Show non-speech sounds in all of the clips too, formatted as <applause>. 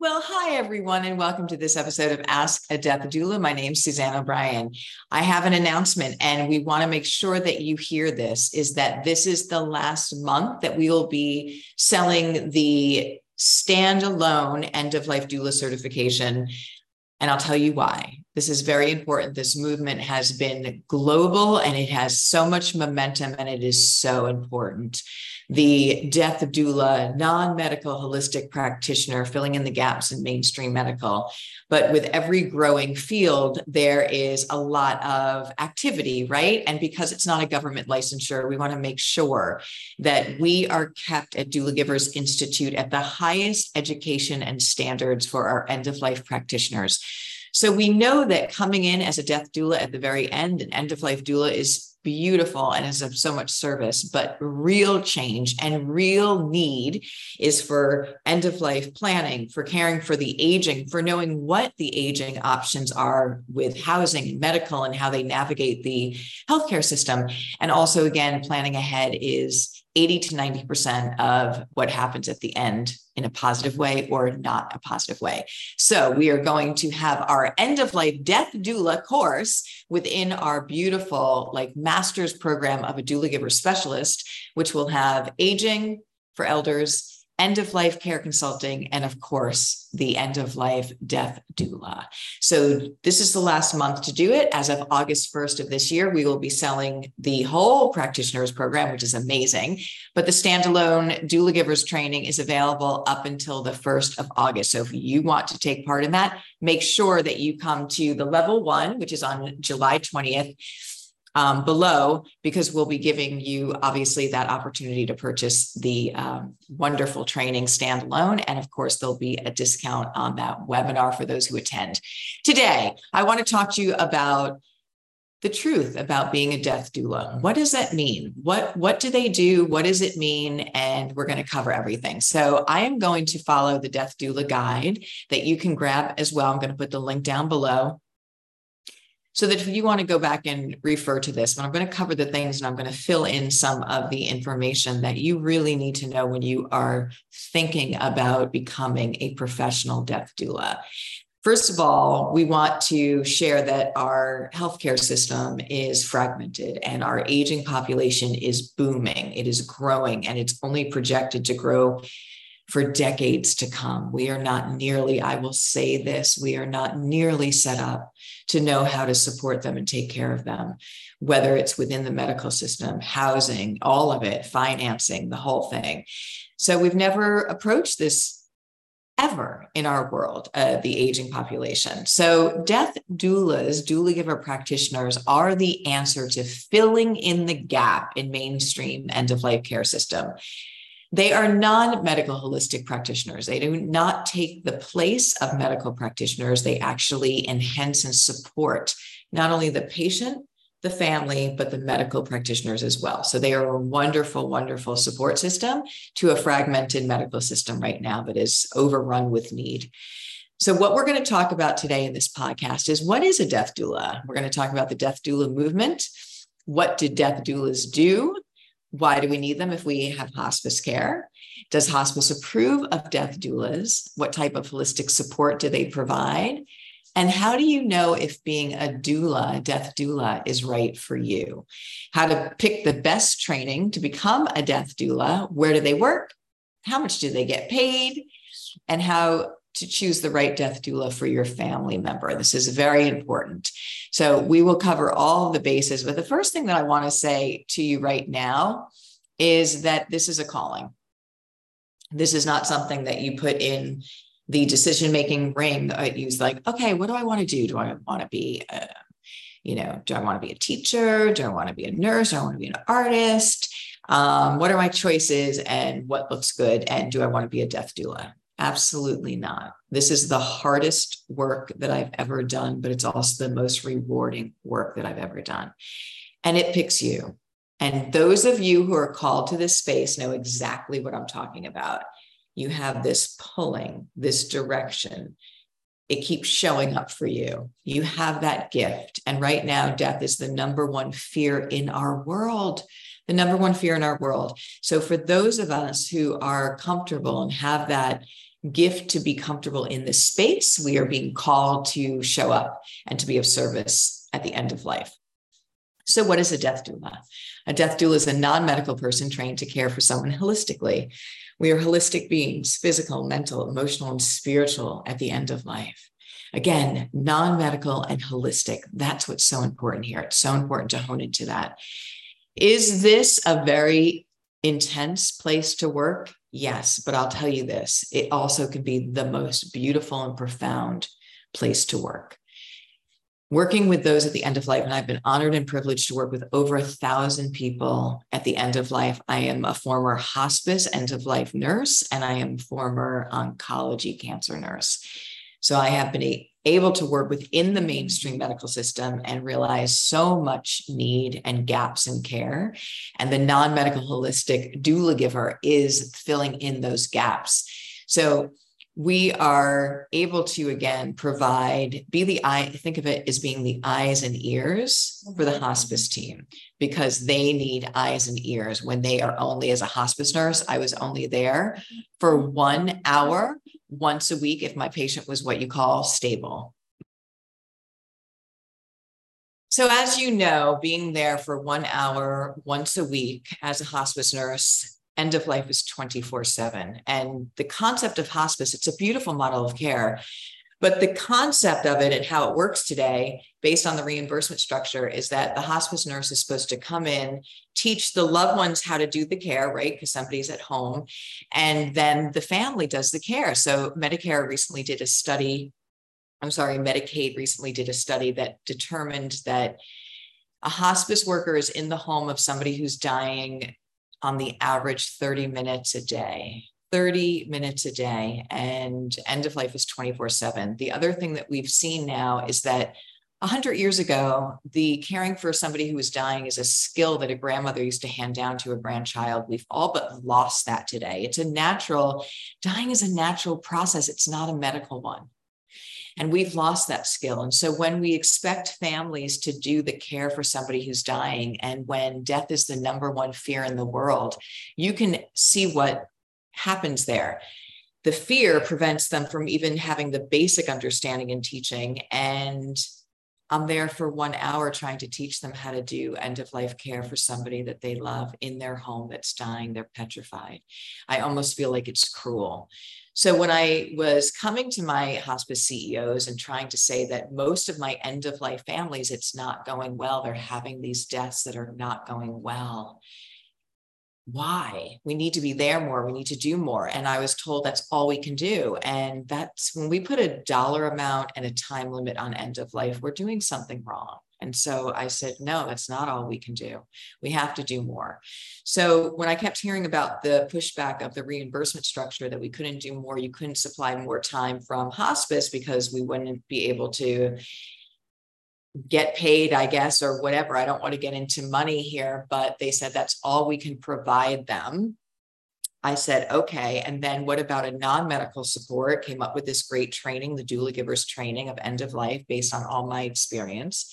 Well, hi, everyone, and welcome to this episode of Ask a Death Doula. My name's Suzanne O'Brien. I have an announcement, and we want to make sure that you hear this is that this is the last month that we will be selling the standalone end of life doula certification. And I'll tell you why. This is very important. This movement has been global and it has so much momentum, and it is so important the death doula, non medical holistic practitioner, filling in the gaps in mainstream medical. But with every growing field, there is a lot of activity, right? And because it's not a government licensure, we want to make sure that we are kept at Doula Givers Institute at the highest education and standards for our end of life practitioners. So we know that coming in as a death doula at the very end, an end of life doula is beautiful and is of so much service, but real change and real need is for end of life planning, for caring for the aging, for knowing what the aging options are with housing and medical and how they navigate the healthcare system. And also, again, planning ahead is 80 to 90% of what happens at the end in a positive way or not a positive way. So, we are going to have our end of life death doula course within our beautiful, like, master's program of a doula giver specialist, which will have aging for elders end of life care consulting, and of course, the end of life death doula. So, this is the last month to do it. As of August 1st of this year, we will be selling the whole practitioners program, which is amazing. But the standalone doula givers training is available up until the 1st of August. So, if you want to take part in that, make sure that you come to the level one, which is on July 20th um, below because we'll be giving you obviously that opportunity to purchase the um, wonderful training standalone. And of course, there'll be a discount on that webinar for those who attend. Today, I want to talk to you about the truth about being a death doula. What does that mean? What what do they do? What does it mean? And we're going to cover everything. So I am going to follow the death doula guide that you can grab as well. I'm going to put the link down below so that if you want to go back and refer to this, but I'm going to cover the things and I'm going to fill in some of the information that you really need to know when you are thinking about becoming a professional death doula. First of all, we want to share that our healthcare system is fragmented and our aging population is booming. It is growing and it's only projected to grow for decades to come. We are not nearly, I will say this, we are not nearly set up to know how to support them and take care of them, whether it's within the medical system, housing, all of it, financing, the whole thing. So we've never approached this ever in our world, uh, the aging population. So, death doulas, doula giver practitioners, are the answer to filling in the gap in mainstream end of life care system. They are non medical holistic practitioners. They do not take the place of medical practitioners. They actually enhance and support not only the patient, the family, but the medical practitioners as well. So they are a wonderful, wonderful support system to a fragmented medical system right now that is overrun with need. So, what we're going to talk about today in this podcast is what is a death doula? We're going to talk about the death doula movement. What do death doulas do? Why do we need them if we have hospice care? Does hospice approve of death doulas? What type of holistic support do they provide? And how do you know if being a doula, death doula, is right for you? How to pick the best training to become a death doula? Where do they work? How much do they get paid? And how to choose the right death doula for your family member. This is very important. So, we will cover all the bases. But the first thing that I want to say to you right now is that this is a calling. This is not something that you put in the decision making ring that you like, okay, what do I want to do? Do I want to be, a, you know, do I want to be a teacher? Do I want to be a nurse? Do I want to be an artist? Um, what are my choices and what looks good? And do I want to be a death doula? Absolutely not. This is the hardest work that I've ever done, but it's also the most rewarding work that I've ever done. And it picks you. And those of you who are called to this space know exactly what I'm talking about. You have this pulling, this direction. It keeps showing up for you. You have that gift. And right now, death is the number one fear in our world the number one fear in our world. So, for those of us who are comfortable and have that gift to be comfortable in this space. We are being called to show up and to be of service at the end of life. So, what is a death doula? A death doula is a non medical person trained to care for someone holistically. We are holistic beings, physical, mental, emotional, and spiritual at the end of life. Again, non medical and holistic. That's what's so important here. It's so important to hone into that. Is this a very intense place to work? Yes, but I'll tell you this it also can be the most beautiful and profound place to work. Working with those at the end of life, and I've been honored and privileged to work with over a thousand people at the end of life. I am a former hospice end of life nurse, and I am former oncology cancer nurse. So I have been able to work within the mainstream medical system and realize so much need and gaps in care. And the non medical holistic doula giver is filling in those gaps. So we are able to again provide be the eye think of it as being the eyes and ears for the hospice team because they need eyes and ears when they are only as a hospice nurse i was only there for one hour once a week if my patient was what you call stable. So, as you know, being there for one hour once a week as a hospice nurse, end of life is 24 7. And the concept of hospice, it's a beautiful model of care. But the concept of it and how it works today, based on the reimbursement structure, is that the hospice nurse is supposed to come in, teach the loved ones how to do the care, right? Because somebody's at home, and then the family does the care. So Medicare recently did a study. I'm sorry, Medicaid recently did a study that determined that a hospice worker is in the home of somebody who's dying on the average 30 minutes a day. 30 minutes a day and end of life is 24 7. The other thing that we've seen now is that 100 years ago, the caring for somebody who was dying is a skill that a grandmother used to hand down to a grandchild. We've all but lost that today. It's a natural, dying is a natural process, it's not a medical one. And we've lost that skill. And so when we expect families to do the care for somebody who's dying, and when death is the number one fear in the world, you can see what happens there. The fear prevents them from even having the basic understanding in teaching. And I'm there for one hour trying to teach them how to do end of life care for somebody that they love in their home that's dying, they're petrified. I almost feel like it's cruel. So, when I was coming to my hospice CEOs and trying to say that most of my end of life families, it's not going well, they're having these deaths that are not going well why? We need to be there more. We need to do more. And i was told that's all we can do. And that's when we put a dollar amount and a time limit on end of life we're doing something wrong. And so i said no that's not all we can do. We have to do more. So when i kept hearing about the pushback of the reimbursement structure that we couldn't do more you couldn't supply more time from hospice because we wouldn't be able to get paid, I guess, or whatever. I don't want to get into money here, but they said that's all we can provide them. I said, okay. And then what about a non medical support? Came up with this great training, the doula givers training of end of life based on all my experience.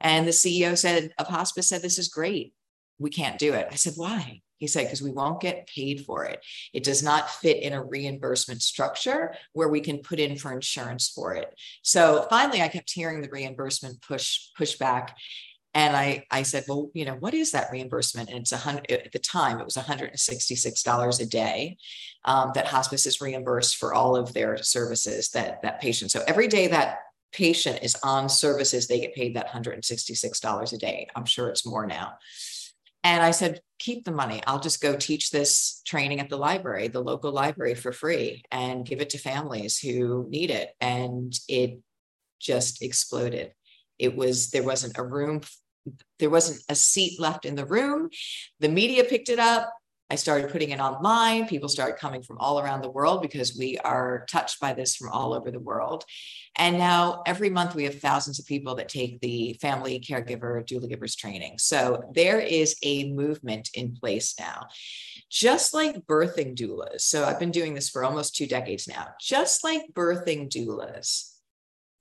And the CEO said of hospice said, this is great. We can't do it. I said, why? He said, because we won't get paid for it. It does not fit in a reimbursement structure where we can put in for insurance for it. So finally, I kept hearing the reimbursement push pushback. And I, I said, well, you know, what is that reimbursement? And it's a hundred at the time, it was $166 a day um, that hospice is reimbursed for all of their services that that patient. So every day that patient is on services, they get paid that $166 a day. I'm sure it's more now. And I said, keep the money. I'll just go teach this training at the library, the local library for free, and give it to families who need it. And it just exploded. It was, there wasn't a room, there wasn't a seat left in the room. The media picked it up. I started putting it online. People started coming from all around the world because we are touched by this from all over the world. And now every month we have thousands of people that take the family caregiver doula givers training. So there is a movement in place now. Just like birthing doulas. So I've been doing this for almost two decades now. Just like birthing doulas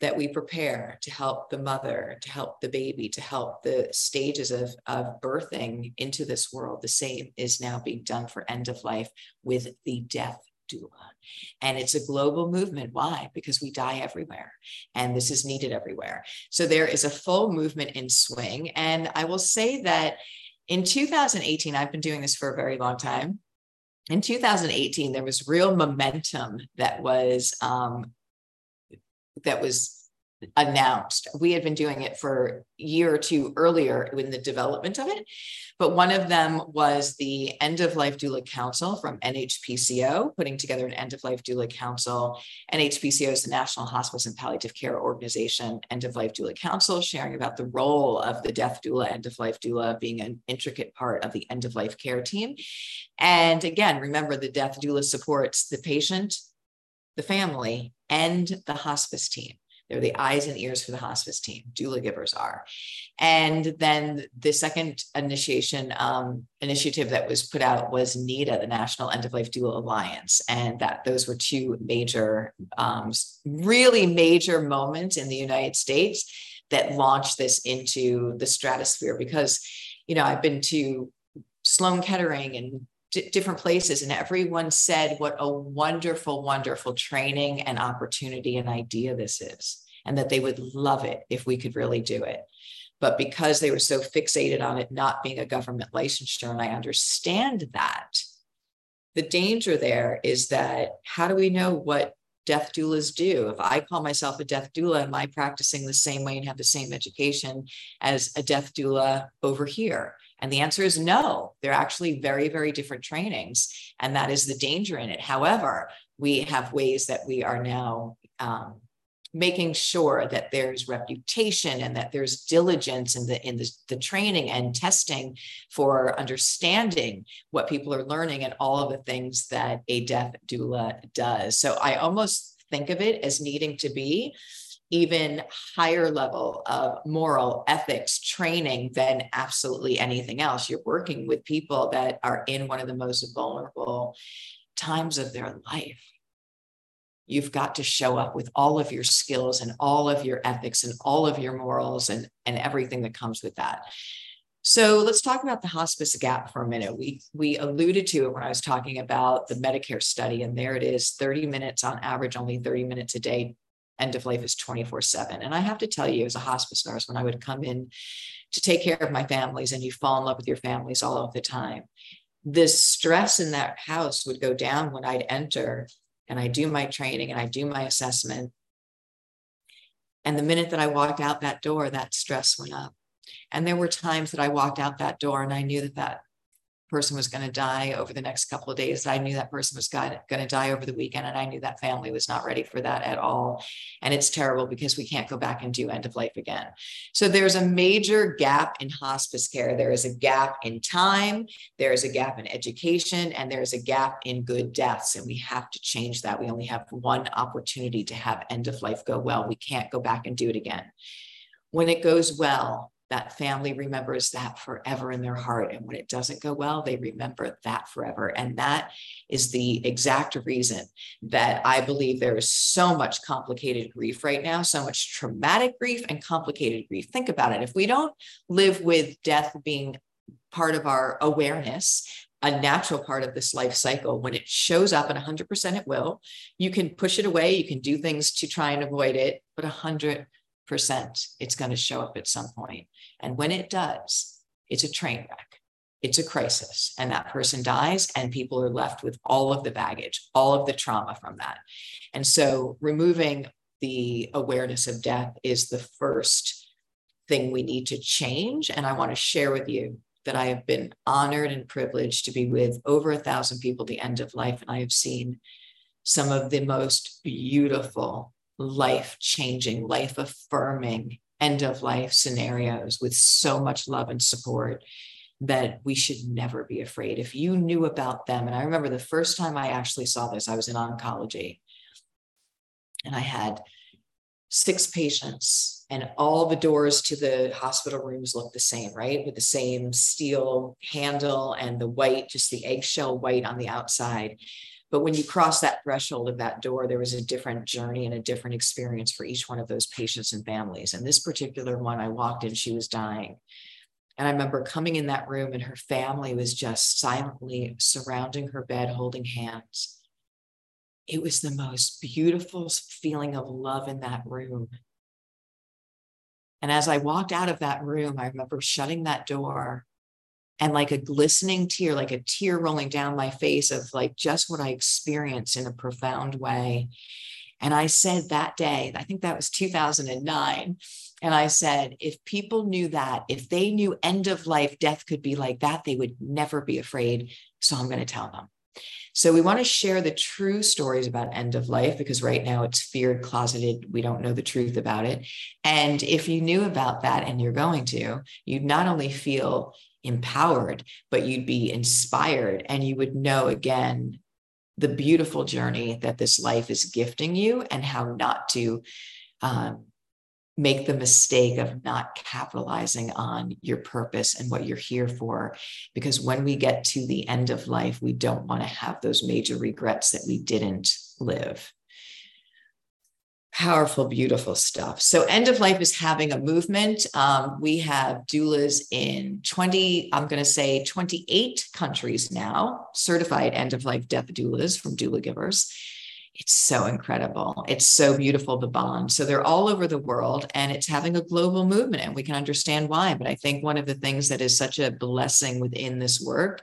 that we prepare to help the mother, to help the baby, to help the stages of, of birthing into this world. The same is now being done for end of life with the death doula. And it's a global movement. Why? Because we die everywhere and this is needed everywhere. So there is a full movement in swing. And I will say that in 2018, I've been doing this for a very long time. In 2018, there was real momentum that was um, that was announced. We had been doing it for a year or two earlier in the development of it. But one of them was the End of Life Doula Council from NHPCO, putting together an End of Life Doula Council. NHPCO is the National Hospice and Palliative Care Organization, End of Life Doula Council, sharing about the role of the death doula, end of life doula being an intricate part of the end of life care team. And again, remember the death doula supports the patient, the family, and the hospice team. They're the eyes and ears for the hospice team. Doula givers are. And then the second initiation um, initiative that was put out was NEDA, the National End of Life Doula Alliance, and that those were two major, um, really major moments in the United States that launched this into the stratosphere. Because, you know, I've been to Sloan Kettering and different places, and everyone said what a wonderful, wonderful training and opportunity and idea this is, and that they would love it if we could really do it. But because they were so fixated on it not being a government licensure, and I understand that, the danger there is that how do we know what death doulas do? If I call myself a death doula, am I practicing the same way and have the same education as a death doula over here? And the answer is no. They're actually very, very different trainings. And that is the danger in it. However, we have ways that we are now um, making sure that there's reputation and that there's diligence in the in the, the training and testing for understanding what people are learning and all of the things that a death doula does. So I almost think of it as needing to be even higher level of moral ethics training than absolutely anything else. You're working with people that are in one of the most vulnerable times of their life. You've got to show up with all of your skills and all of your ethics and all of your morals and, and everything that comes with that. So let's talk about the hospice gap for a minute. We we alluded to it when I was talking about the Medicare study, and there it is 30 minutes on average, only 30 minutes a day end of life is 24 7. And I have to tell you, as a hospice nurse, when I would come in to take care of my families and you fall in love with your families all of the time, this stress in that house would go down when I'd enter and I do my training and I do my assessment. And the minute that I walked out that door, that stress went up. And there were times that I walked out that door and I knew that that person was going to die over the next couple of days. I knew that person was going to die over the weekend, and I knew that family was not ready for that at all. And it's terrible because we can't go back and do end of life again. So there's a major gap in hospice care. There is a gap in time, there is a gap in education, and there's a gap in good deaths. And we have to change that. We only have one opportunity to have end of life go well. We can't go back and do it again. When it goes well, that family remembers that forever in their heart. And when it doesn't go well, they remember that forever. And that is the exact reason that I believe there is so much complicated grief right now, so much traumatic grief and complicated grief. Think about it. If we don't live with death being part of our awareness, a natural part of this life cycle. When it shows up, and 100% it will, you can push it away, you can do things to try and avoid it, but 100% it's going to show up at some point. And when it does, it's a train wreck. It's a crisis. And that person dies, and people are left with all of the baggage, all of the trauma from that. And so removing the awareness of death is the first thing we need to change. And I want to share with you that I have been honored and privileged to be with over a thousand people at the end of life. And I have seen some of the most beautiful, life changing, life affirming end of life scenarios with so much love and support that we should never be afraid. If you knew about them, and I remember the first time I actually saw this, I was in oncology and I had six patients, and all the doors to the hospital rooms looked the same, right? With the same steel handle and the white, just the eggshell white on the outside. But when you cross that threshold of that door, there was a different journey and a different experience for each one of those patients and families. And this particular one, I walked in, she was dying. And I remember coming in that room, and her family was just silently surrounding her bed, holding hands. it was the most beautiful feeling of love in that room. And as I walked out of that room, I remember shutting that door and like a glistening tear, like a tear rolling down my face of like just what I experienced in a profound way. And I said that day, I think that was 2009. And I said, if people knew that, if they knew end of life death could be like that, they would never be afraid. So I'm going to tell them. So we want to share the true stories about end of life because right now it's feared, closeted. We don't know the truth about it. And if you knew about that and you're going to, you'd not only feel empowered, but you'd be inspired and you would know again the beautiful journey that this life is gifting you and how not to um, make the mistake of not capitalizing on your purpose and what you're here for. Because when we get to the end of life, we don't want to have those major regrets that we didn't live. Powerful, beautiful stuff. So, end of life is having a movement. Um, we have doulas in 20, I'm going to say 28 countries now, certified end of life death doulas from Doula Givers it's so incredible. It's so beautiful, the bond. So they're all over the world and it's having a global movement, and we can understand why. But I think one of the things that is such a blessing within this work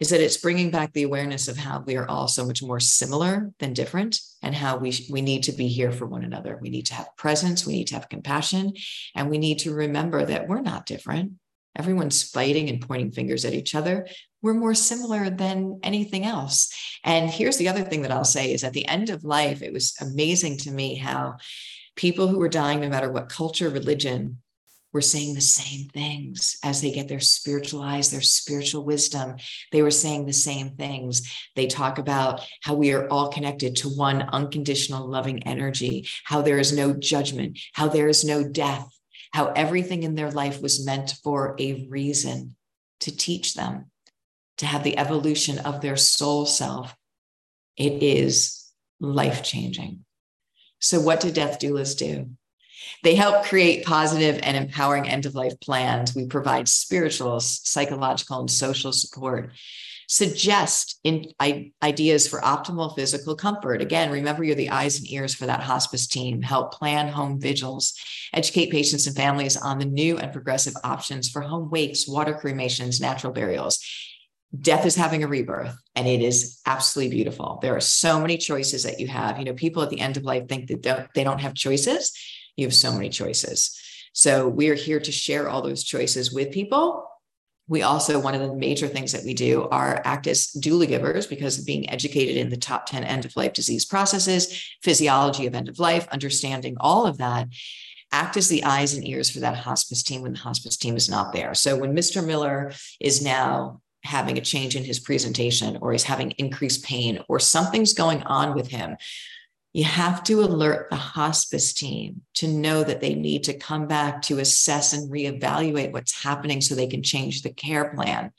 is that it's bringing back the awareness of how we are all so much more similar than different and how we, we need to be here for one another. We need to have presence, we need to have compassion, and we need to remember that we're not different. Everyone's fighting and pointing fingers at each other. We're more similar than anything else. And here's the other thing that I'll say is at the end of life, it was amazing to me how people who were dying, no matter what culture, religion, were saying the same things as they get their spiritualized, their spiritual wisdom. They were saying the same things. They talk about how we are all connected to one unconditional loving energy, how there is no judgment, how there is no death, how everything in their life was meant for a reason to teach them to have the evolution of their soul self. It is life changing. So, what do death doulas do? They help create positive and empowering end of life plans. We provide spiritual, psychological, and social support suggest in, I, ideas for optimal physical comfort. Again, remember you're the eyes and ears for that hospice team. Help plan home vigils, educate patients and families on the new and progressive options for home wakes, water cremations, natural burials. Death is having a rebirth and it is absolutely beautiful. There are so many choices that you have. You know, people at the end of life think that don't, they don't have choices. You have so many choices. So we are here to share all those choices with people. We also one of the major things that we do are act as doula givers because of being educated in the top 10 end of life disease processes physiology of end of life understanding all of that. Act as the eyes and ears for that hospice team when the hospice team is not there. So when mr miller is now having a change in his presentation or he's having increased pain or something's going on with him you have to alert the hospice team to know that they need to come back to assess and reevaluate what's happening so they can change the care plan.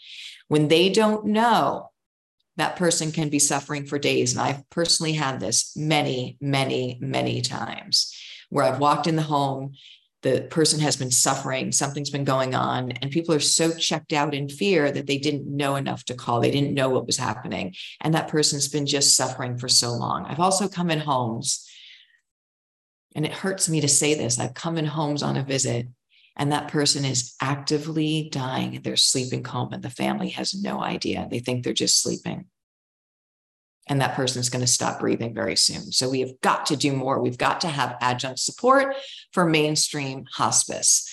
When they don't know, that person can be suffering for days. And I've personally had this many, many, many times where I've walked in the home the person has been suffering, something's been going on, and people are so checked out in fear that they didn't know enough to call. They didn't know what was happening. And that person's been just suffering for so long. I've also come in homes, and it hurts me to say this. I've come in homes on a visit, and that person is actively dying in their sleeping coma. The family has no idea. They think they're just sleeping and that person is going to stop breathing very soon. So we have got to do more. We've got to have adjunct support for mainstream hospice.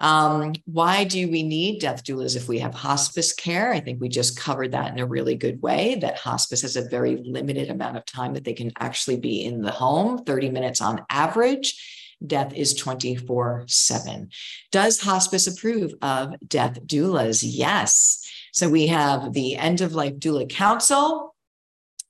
Um, why do we need death doulas if we have hospice care? I think we just covered that in a really good way that hospice has a very limited amount of time that they can actually be in the home, 30 minutes on average. Death is 24 7. Does hospice approve of death doulas? Yes. So we have the End of Life Doula Council,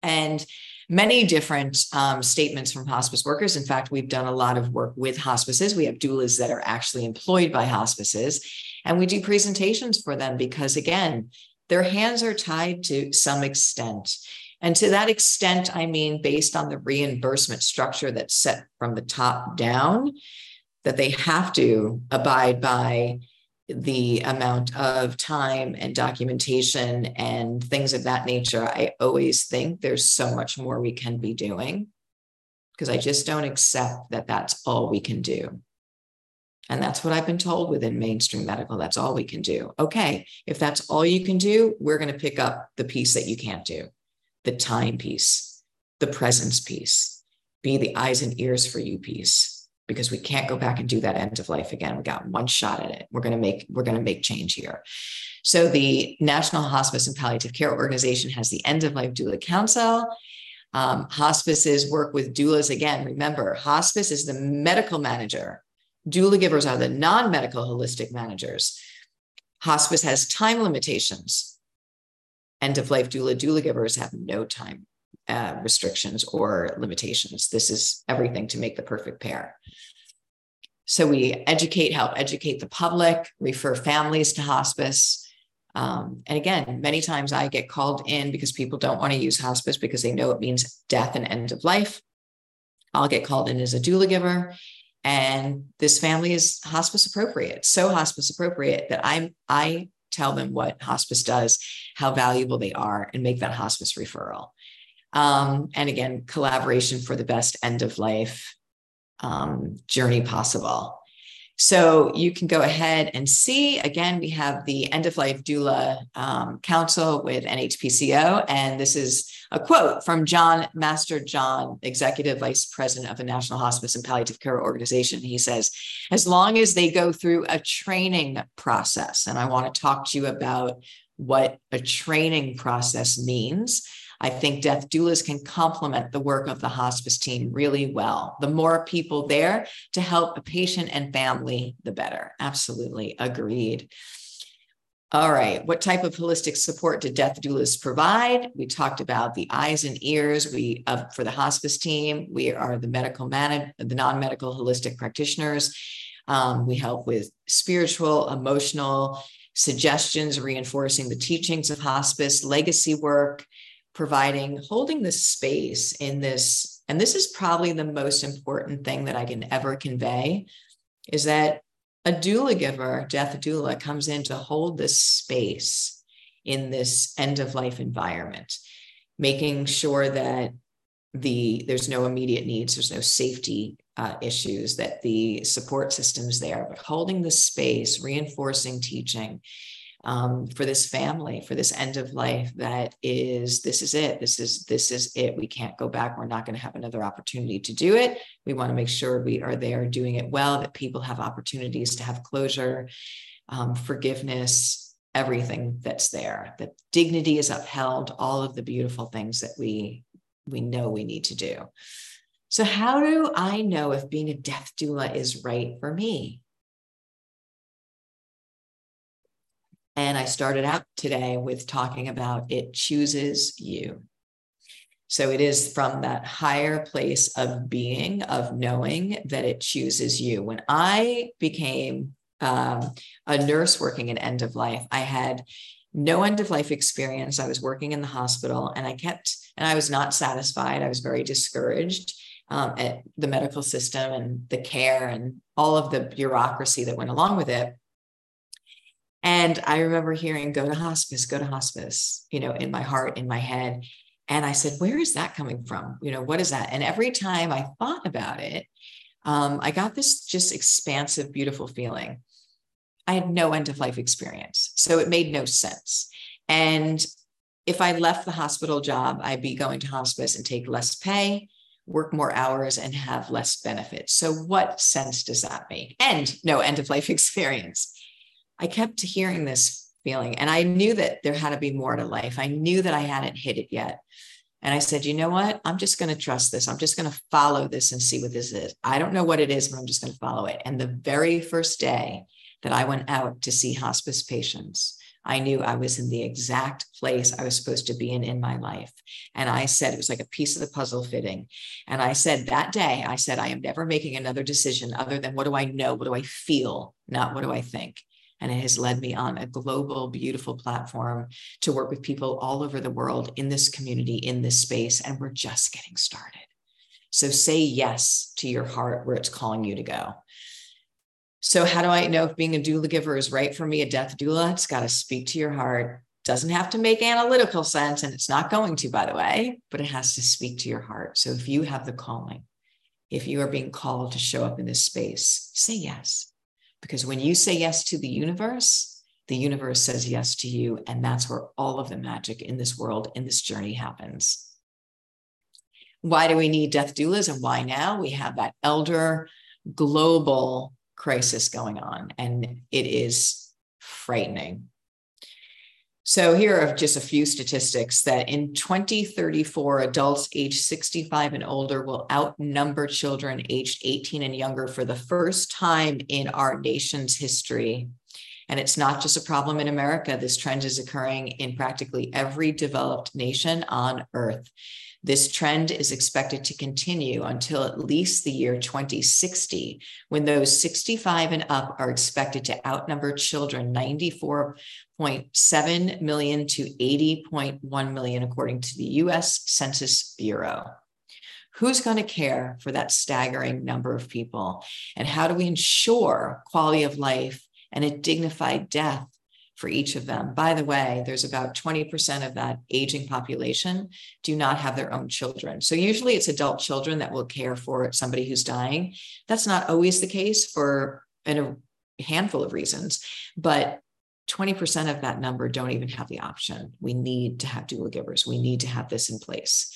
and many different um, statements from hospice workers. In fact, we've done a lot of work with hospices. We have doulas that are actually employed by hospices, and we do presentations for them because, again, their hands are tied to some extent. And to that extent, I mean, based on the reimbursement structure that's set from the top down, that they have to abide by the amount of time and documentation and things of that nature, I always think there's so much more we can be doing because I just don't accept that that's all we can do. And that's what I've been told within mainstream medical. That's all we can do. Okay, if that's all you can do, we're going to pick up the piece that you can't do the time piece, the presence piece, be the eyes and ears for you piece, because we can't go back and do that end of life again. We got one shot at it. We're going to make, we're going to make change here. So the National Hospice and Palliative Care Organization has the End of Life Doula Council. Um, hospices work with doulas again. Remember, hospice is the medical manager Doula givers are the non medical holistic managers. Hospice has time limitations. End of life doula, doula givers have no time uh, restrictions or limitations. This is everything to make the perfect pair. So we educate, help educate the public, refer families to hospice. Um, and again, many times I get called in because people don't want to use hospice because they know it means death and end of life. I'll get called in as a doula giver and this family is hospice appropriate so hospice appropriate that i'm i tell them what hospice does how valuable they are and make that hospice referral um, and again collaboration for the best end of life um, journey possible so you can go ahead and see. Again, we have the End of Life Doula um, Council with NHPCO. And this is a quote from John Master John, Executive Vice President of the National Hospice and Palliative Care Organization. He says, as long as they go through a training process, and I want to talk to you about what a training process means I think death doulas can complement the work of the hospice team really well. The more people there to help a patient and family, the better. Absolutely agreed. All right. What type of holistic support do death doulas provide? We talked about the eyes and ears. We uh, for the hospice team, we are the medical man, the non-medical holistic practitioners. Um, we help with spiritual, emotional suggestions, reinforcing the teachings of hospice, legacy work, providing, holding the space in this. And this is probably the most important thing that I can ever convey is that a doula giver, death doula, comes in to hold this space in this end of life environment, making sure that the there's no immediate needs, there's no safety uh, issues, that the support system's there, but holding the space, reinforcing teaching, um, for this family for this end of life that is this is it this is this is it. We can't go back. We're not going to have another opportunity to do it. We want to make sure we are there doing it well that people have opportunities to have closure um, forgiveness everything that's there that dignity is upheld all of the beautiful things that we we know we need to do. So how do i know if being a death doula is right for me And I started out today with talking about it chooses you. So it is from that higher place of being, of knowing that it chooses you. When I became um, a nurse working in end of life, I had no end of life experience. I was working in the hospital and I kept, and I was not satisfied. I was very discouraged um, at the medical system and the care and all of the bureaucracy that went along with it. And I remember hearing, go to hospice, go to hospice, you know, in my heart, in my head. And I said, where is that coming from? You know, what is that? And every time I thought about it, um, I got this just expansive, beautiful feeling. I had no end of life experience. So it made no sense. And if I left the hospital job, I'd be going to hospice and take less pay, work more hours, and have less benefits. So, what sense does that make? And no end of life <laughs> experience. I kept hearing this feeling, and I knew that there had to be more to life. I knew that I hadn't hit it yet. And I said, you know what? I'm just going to trust this. I'm just going to follow this and see what this is. I don't know what it is, but I'm just going to follow it. And the very first day that I went out to see hospice patients, I knew I was in the exact place I was supposed to be in in my life. And I said, it was like a piece of the puzzle fitting. And I said, that day, I said, I am never making another decision other than what do I know? What do I feel? Not what do I think? And it has led me on a global, beautiful platform to work with people all over the world in this community, in this space. And we're just getting started. So say yes to your heart where it's calling you to go. So, how do I know if being a doula giver is right for me, a death doula? It's got to speak to your heart. Doesn't have to make analytical sense, and it's not going to, by the way, but it has to speak to your heart. So, if you have the calling, if you are being called to show up in this space, say yes. Because when you say yes to the universe, the universe says yes to you. And that's where all of the magic in this world, in this journey happens. Why do we need death doulas and why now? We have that elder global crisis going on, and it is frightening. So, here are just a few statistics that in 2034, adults age 65 and older will outnumber children aged 18 and younger for the first time in our nation's history. And it's not just a problem in America. This trend is occurring in practically every developed nation on earth. This trend is expected to continue until at least the year 2060, when those 65 and up are expected to outnumber children 94.7 million to 80.1 million, according to the US Census Bureau. Who's going to care for that staggering number of people? And how do we ensure quality of life and a dignified death for each of them. By the way, there's about 20% of that aging population do not have their own children. So usually it's adult children that will care for somebody who's dying. That's not always the case for a handful of reasons, but 20% of that number don't even have the option. We need to have doula givers. We need to have this in place.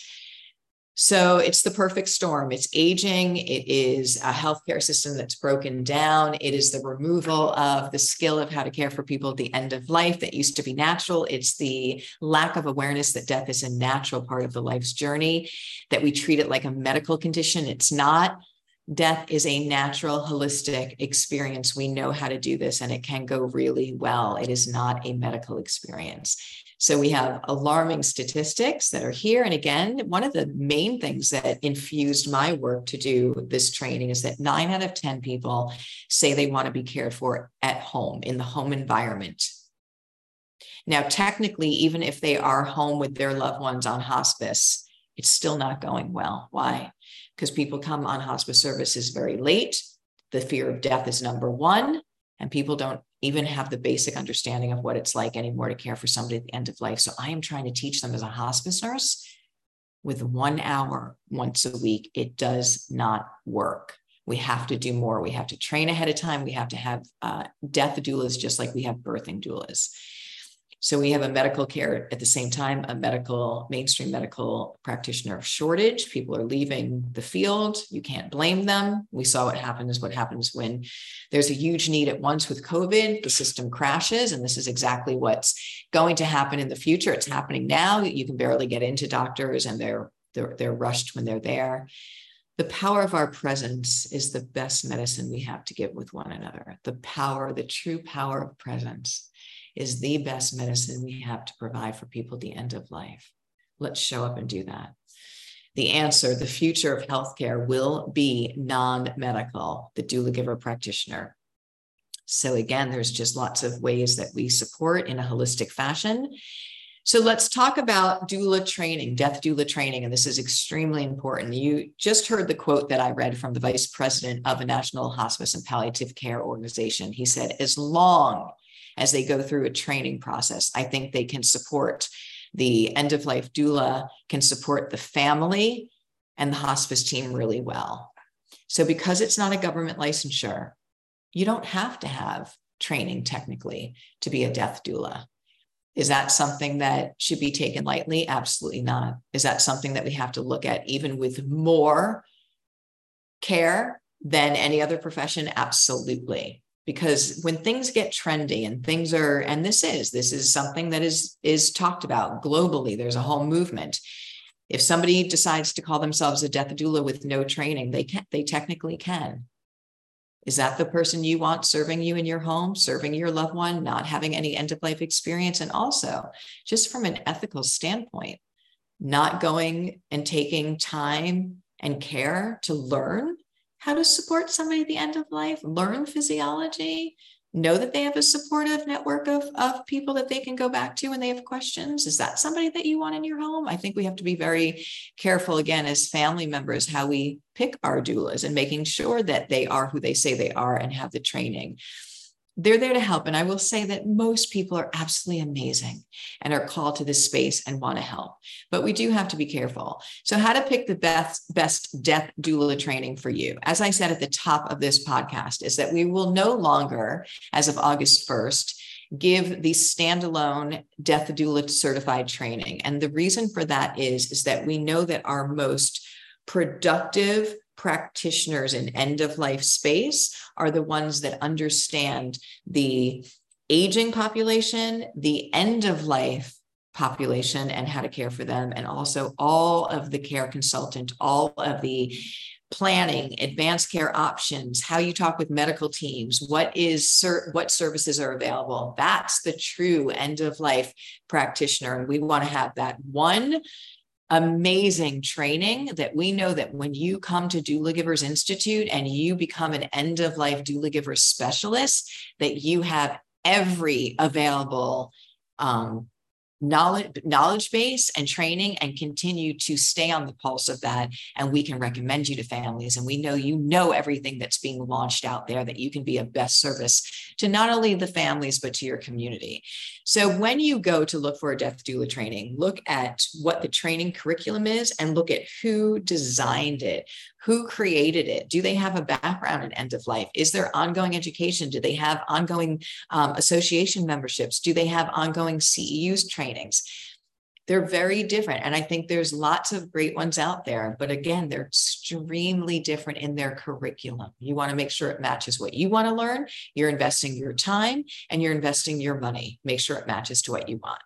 So it's the perfect storm. It's aging. It is a healthcare system that's broken down. It is the removal of the skill of how to care for people at the end of life that used to be natural. It's the lack of awareness that death is a natural part of the life's journey, that we treat it like a medical condition. It's not. Death is a natural, holistic experience. We know how to do this and it can go really well. It is not a medical experience. So we have alarming statistics that are here. And again, one of the main things that infused my work to do this training is that nine out of 10 people say they want to be cared for at home in the home environment. Now, technically, even if they are home with their loved ones on hospice, it's still not going well. Why? Because people come on hospice services very late. The fear of death is number one, and people don't even have the basic understanding of what it's like anymore to care for somebody at the end of life. So I am trying to teach them as a hospice nurse with one hour once a week. It does not work. We have to do more. We have to train ahead of time. We have to have uh, death doulas just like we have birthing doulas. So we have a medical care at the same time, a medical, mainstream medical practitioner shortage. People are leaving the field. You can't blame them. We saw what happens, is what happens when there's a huge need at once with COVID, the system crashes. And this is exactly what's going to happen in the future. It's happening now. You can barely get into doctors and they're they're, they're rushed when they're there. The power of our presence is the best medicine we have to give with one another. The power, the true power of presence is the best medicine we have to provide for people at the end of life. Let's show up and do that. The answer, the future of healthcare will be non medical, the doula giver practitioner. So, again, there's just lots of ways that we support in a holistic fashion. So, let's talk about doula training, death doula training. And this is extremely important. You just heard the quote that I read from the vice president of a national hospice and palliative care organization. He said, As long as they go through a training process. I think they can support the end of life doula, can support the family and the hospice team really well. So, because it's not a government licensure, you don't have to have training technically to be a death doula. Is that something that should be taken lightly? Absolutely not. Is that something that we have to look at even with more care than any other profession? Absolutely because when things get trendy and things are and this is this is something that is is talked about globally there's a whole movement. If somebody decides to call themselves a death doula with no training they can they technically can. Is that the person you want serving you in your home serving your loved one not having any end of life experience? And also just from an ethical standpoint not going and taking time and care to learn how to support somebody at the end of life, learn physiology, know that they have a supportive network of, of people that they can go back to when they have questions? Is that somebody that you want in your home? I think we have to be very careful, again, as family members, how we pick our doulas and making sure that they are who they say they are and have the training they're there to help. And I will say that most people are absolutely amazing and are called to this space and want to help. But we do have to be careful. So, how to pick the best, best death doula training for you? As I said at the top of this podcast, is that we will no longer, as of August 1st, give the standalone death doula certified training. And the reason for that is, is that we know that our most productive practitioners in end of life space are the ones that understand the aging population, the end of life population, and how to care for them, and also all of the care consultant, all of the planning advanced care options how you talk with medical teams what is what services are available. That's the true end of life practitioner and we want to have that one amazing training that we know that when you come to Doula Givers Institute and you become an end of life doula giver specialist, that you have every available um, knowledge knowledge base and training and continue to stay on the pulse of that and we can recommend you to families and we know you know everything that's being launched out there that you can be a best service to not only the families but to your community. So when you go to look for a death doula training look at what the training curriculum is and look at who designed it who created it? Do they have a background in end of life? Is there ongoing education? Do they have ongoing um, association memberships? Do they have ongoing CEUs trainings? They're very different. And I think there's lots of great ones out there. But again, they're extremely different in their curriculum. You want to make sure it matches what you want to learn. You're investing your time and you're investing your money. Make sure it matches to what you want.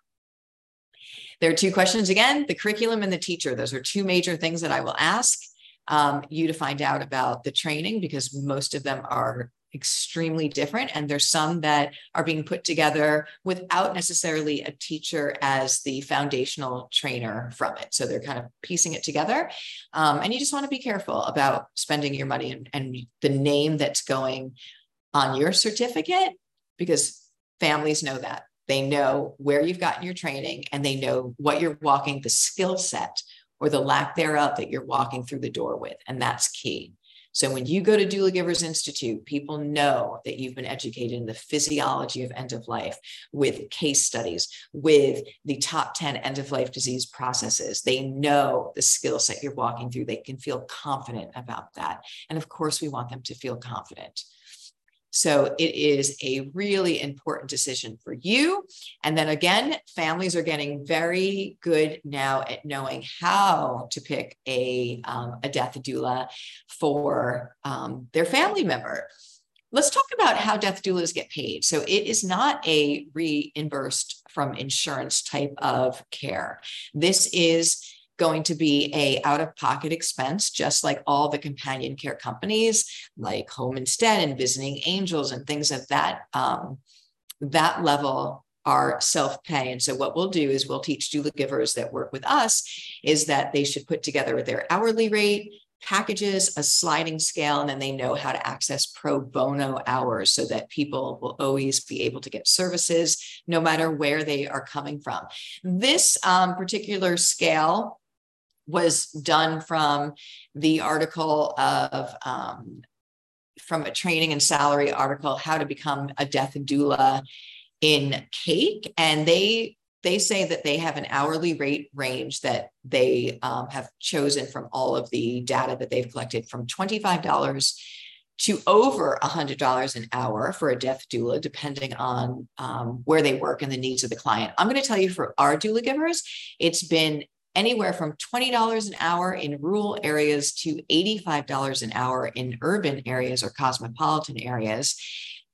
There are two questions again the curriculum and the teacher. Those are two major things that I will ask um, you to find out about the training because most of them are extremely different. And there's some that are being put together without necessarily a teacher as the foundational trainer from it. So they're kind of piecing it together. Um, and you just want to be careful about spending your money and, and the name that's going on your certificate because families know that. They know where you've gotten your training and they know what you're walking the skill set or the lack thereof that you're walking through the door with. And that's key. So when you go to Doula Givers Institute, people know that you've been educated in the physiology of end of life with case studies, with the top 10 end of life disease processes. They know the skill set you're walking through. They can feel confident about that. And of course, we want them to feel confident. So it is a really important decision for you. And then again, families are getting very good now at knowing how to pick a, um, a death doula for um, their family member. Let's talk about how death doulas get paid. So it is not a reimbursed from insurance type of care. This is going to be a out of pocket expense just like all the companion care companies like home instead and visiting angels and things of that um, that level are self-pay. And so what we'll do is we'll teach doula givers that work with us is that they should put together their hourly rate packages a sliding scale and then they know how to access pro bono hours so that people will always be able to get services no matter where they are coming from. This um, particular scale was done from the article of um, from a training and salary article how to become a death doula in cake and they they say that they have an hourly rate range that they um, have chosen from all of the data that they've collected from $25 to over $100 an hour for a death doula, depending on um, where they work and the needs of the client. I'm going to tell you for our doula givers, it's been anywhere from $20 an hour in rural areas to $85 an hour in urban areas or cosmopolitan areas.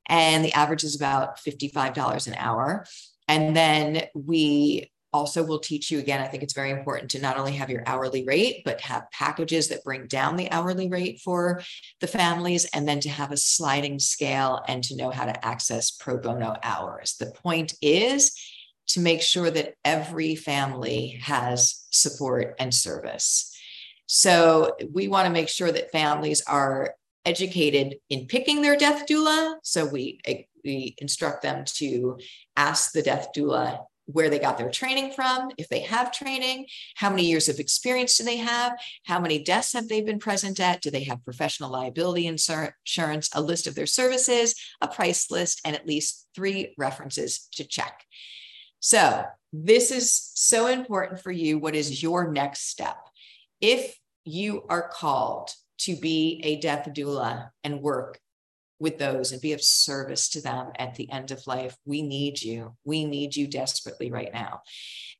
And the average is about $55 an hour. And then we also will teach you again. I think it's very important to not only have your hourly rate, but have packages that bring down the hourly rate for the families, and then to have a sliding scale and to know how to access pro bono hours. The point is, to make sure that every family has support and service. So we want to make sure that families are educated in picking their death doula. So we, we instruct them to ask the death doula where they got their training from, if they have training, how many years of experience do they have, how many deaths have they been present at, do they have professional liability insurance, a list of their services, a price list, and at least three references to check. So, this is so important for you. What is your next step? If you are called to be a death doula and work with those and be of service to them at the end of life. We need you. We need you desperately right now.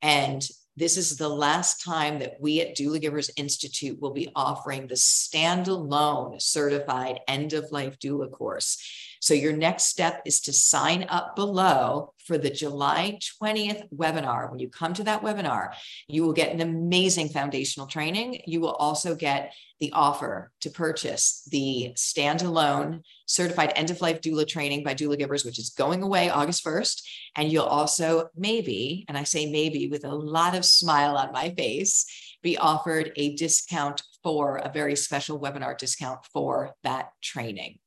And this is the last time that we at Doula Givers Institute will be offering the standalone certified end of life doula course. So your next step is to sign up below for the July 20th webinar. When you come to that webinar, you will get an amazing foundational training. You will also get the offer to purchase the standalone certified end of life doula training by Doula Givers, which is going away August 1st. And you'll also maybe, and I say maybe with a lot of smile on my face, be offered a discount for a very special webinar discount for that training.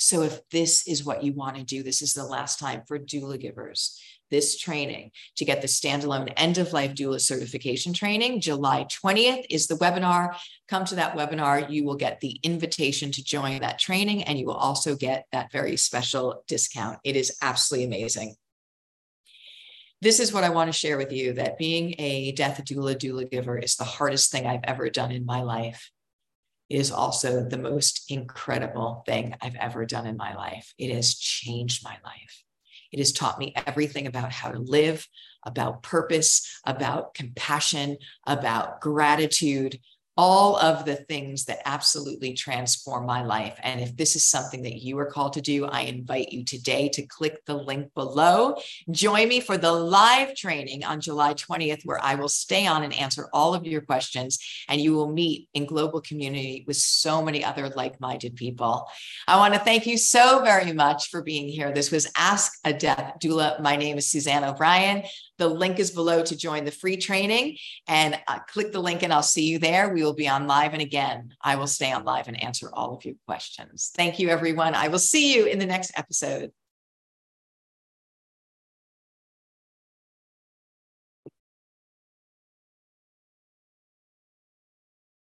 So if this is what you want to do, this is the last time for doula givers. This training to get the standalone end of life doula certification training. July 20th is the webinar. Come to that webinar. You will get the invitation to join that training and you will also get that very special discount. It is absolutely amazing. This is what I want to share with you that being a death doula doula giver is the hardest thing I've ever done in my life is also the most incredible thing I've ever done in my life. It has changed my life. It has taught me everything about how to live, about purpose, about compassion, about gratitude, all of the things that absolutely transform my life. And if this is something that you are called to do, I invite you today to click the link below. Join me for the live training on July 20th, where I will stay on and answer all of your questions. And you will meet in global community with so many other like minded people. I want to thank you so very much for being here. This was Ask a Death Doula. My name is Suzanne O'Brien. The link is below to join the free training and uh, click the link and I'll see you there. We will be on live. And again, I will stay on live and answer all of your questions. Thank you, everyone. I will see you in the next episode.